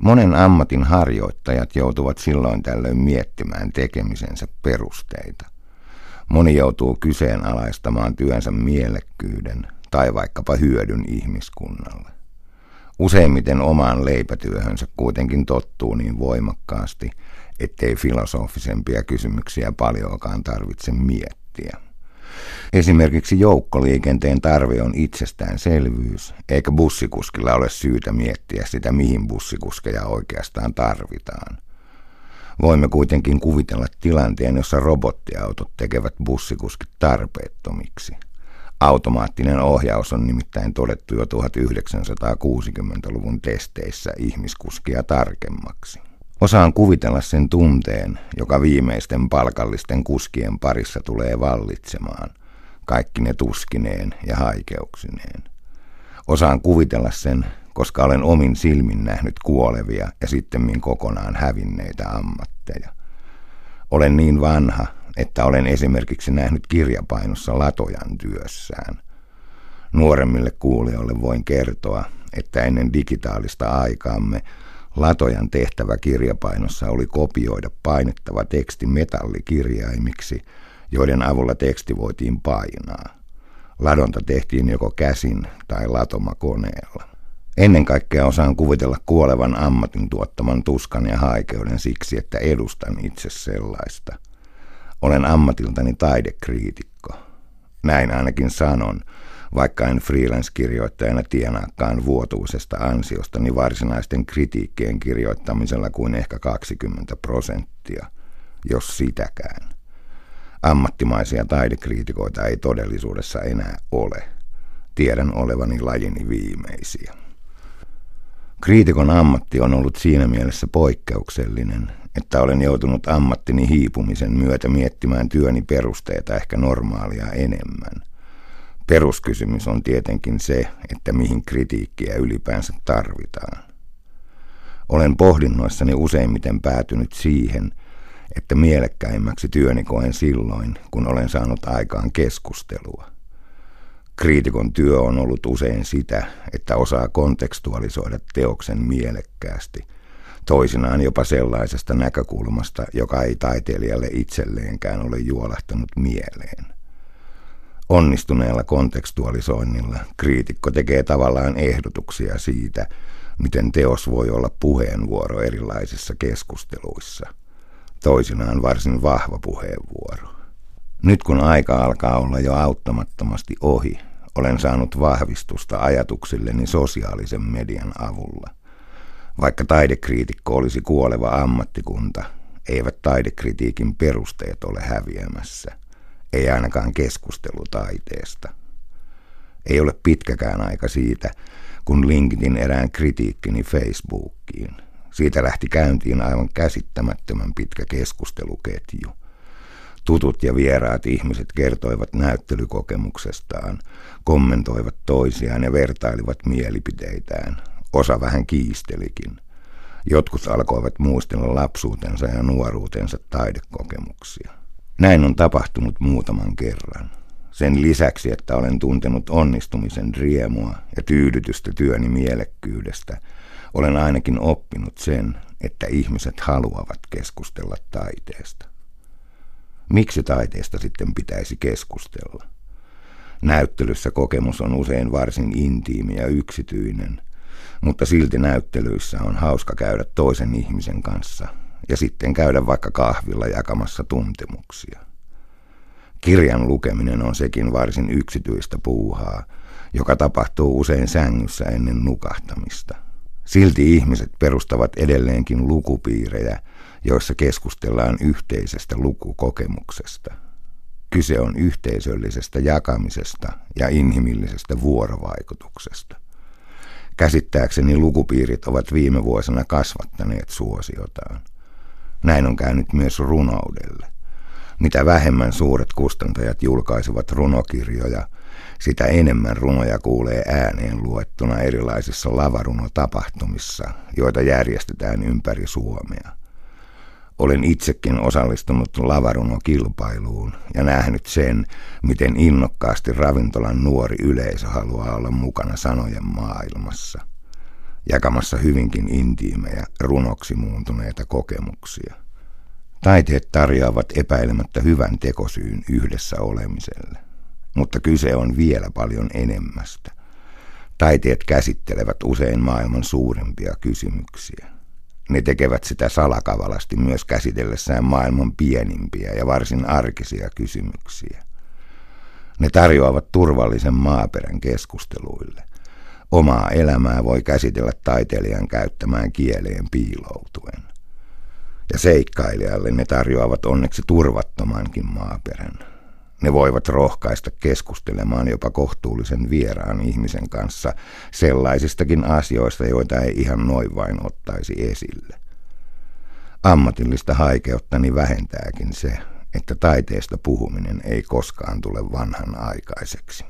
Monen ammatin harjoittajat joutuvat silloin tällöin miettimään tekemisensä perusteita. Moni joutuu kyseenalaistamaan työnsä mielekkyyden tai vaikkapa hyödyn ihmiskunnalle. Useimmiten omaan leipätyöhönsä kuitenkin tottuu niin voimakkaasti, ettei filosofisempia kysymyksiä paljoakaan tarvitse miettiä. Esimerkiksi joukkoliikenteen tarve on itsestäänselvyys, eikä bussikuskilla ole syytä miettiä sitä, mihin bussikuskeja oikeastaan tarvitaan. Voimme kuitenkin kuvitella tilanteen, jossa robottiautot tekevät bussikuskit tarpeettomiksi. Automaattinen ohjaus on nimittäin todettu jo 1960-luvun testeissä ihmiskuskia tarkemmaksi. Osaan kuvitella sen tunteen, joka viimeisten palkallisten kuskien parissa tulee vallitsemaan, kaikki ne tuskineen ja haikeuksineen. Osaan kuvitella sen, koska olen omin silmin nähnyt kuolevia ja sittemmin kokonaan hävinneitä ammatteja. Olen niin vanha, että olen esimerkiksi nähnyt kirjapainossa Latojan työssään. Nuoremmille kuulijoille voin kertoa, että ennen digitaalista aikaamme Latojan tehtävä kirjapainossa oli kopioida painettava teksti metallikirjaimiksi, joiden avulla teksti voitiin painaa. Ladonta tehtiin joko käsin tai latomakoneella. Ennen kaikkea osaan kuvitella kuolevan ammatin tuottaman tuskan ja haikeuden siksi, että edustan itse sellaista. Olen ammatiltani taidekriitikko. Näin ainakin sanon, vaikka en freelance-kirjoittajana tienaakaan vuotuisesta ansiostani varsinaisten kritiikkien kirjoittamisella kuin ehkä 20 prosenttia, jos sitäkään. Ammattimaisia taidekriitikoita ei todellisuudessa enää ole. Tiedän olevani lajini viimeisiä. Kriitikon ammatti on ollut siinä mielessä poikkeuksellinen, että olen joutunut ammattini hiipumisen myötä miettimään työni perusteita ehkä normaalia enemmän. Peruskysymys on tietenkin se, että mihin kritiikkiä ylipäänsä tarvitaan. Olen pohdinnoissani useimmiten päätynyt siihen, että mielekkäimmäksi työni koen silloin, kun olen saanut aikaan keskustelua. Kriitikon työ on ollut usein sitä, että osaa kontekstualisoida teoksen mielekkäästi, toisinaan jopa sellaisesta näkökulmasta, joka ei taiteilijalle itselleenkään ole juolahtanut mieleen. Onnistuneella kontekstualisoinnilla kriitikko tekee tavallaan ehdotuksia siitä, miten teos voi olla puheenvuoro erilaisissa keskusteluissa. Toisinaan varsin vahva puheenvuoro. Nyt kun aika alkaa olla jo auttamattomasti ohi, olen saanut vahvistusta ajatuksilleni sosiaalisen median avulla. Vaikka taidekriitikko olisi kuoleva ammattikunta, eivät taidekritiikin perusteet ole häviämässä ei ainakaan keskustelu taiteesta. Ei ole pitkäkään aika siitä, kun linkitin erään kritiikkini Facebookiin. Siitä lähti käyntiin aivan käsittämättömän pitkä keskusteluketju. Tutut ja vieraat ihmiset kertoivat näyttelykokemuksestaan, kommentoivat toisiaan ja vertailivat mielipiteitään. Osa vähän kiistelikin. Jotkut alkoivat muistella lapsuutensa ja nuoruutensa taidekokemuksia. Näin on tapahtunut muutaman kerran. Sen lisäksi, että olen tuntenut onnistumisen riemua ja tyydytystä työni mielekkyydestä, olen ainakin oppinut sen, että ihmiset haluavat keskustella taiteesta. Miksi taiteesta sitten pitäisi keskustella? Näyttelyssä kokemus on usein varsin intiimi ja yksityinen, mutta silti näyttelyissä on hauska käydä toisen ihmisen kanssa ja sitten käydä vaikka kahvilla jakamassa tuntemuksia. Kirjan lukeminen on sekin varsin yksityistä puuhaa, joka tapahtuu usein sängyssä ennen nukahtamista. Silti ihmiset perustavat edelleenkin lukupiirejä, joissa keskustellaan yhteisestä lukukokemuksesta. Kyse on yhteisöllisestä jakamisesta ja inhimillisestä vuorovaikutuksesta. Käsittääkseni lukupiirit ovat viime vuosina kasvattaneet suosiotaan. Näin on käynyt myös runoudelle. Mitä vähemmän suuret kustantajat julkaisivat runokirjoja, sitä enemmän runoja kuulee ääneen luettuna erilaisissa lavarunotapahtumissa, joita järjestetään ympäri Suomea. Olen itsekin osallistunut lavarunokilpailuun ja nähnyt sen, miten innokkaasti ravintolan nuori yleisö haluaa olla mukana sanojen maailmassa. jakamassa hyvinkin intiimejä runoksi muuntuneita kokemuksia. Taiteet tarjoavat epäilemättä hyvän tekosyyn yhdessä olemiselle, mutta kyse on vielä paljon enemmästä. Taiteet käsittelevät usein maailman suurimpia kysymyksiä. Ne tekevät sitä salakavalasti myös käsitellessään maailman pienimpiä ja varsin arkisia kysymyksiä. Ne tarjoavat turvallisen maaperän keskusteluille. Omaa elämää voi käsitellä taiteilijan käyttämään kieleen piiloutuen. Ja seikkailijalle ne tarjoavat onneksi turvattomankin maaperän. Ne voivat rohkaista keskustelemaan jopa kohtuullisen vieraan ihmisen kanssa sellaisistakin asioista, joita ei ihan noin vain ottaisi esille. Ammatillista haikeuttani vähentääkin se, että taiteesta puhuminen ei koskaan tule vanhan aikaiseksi.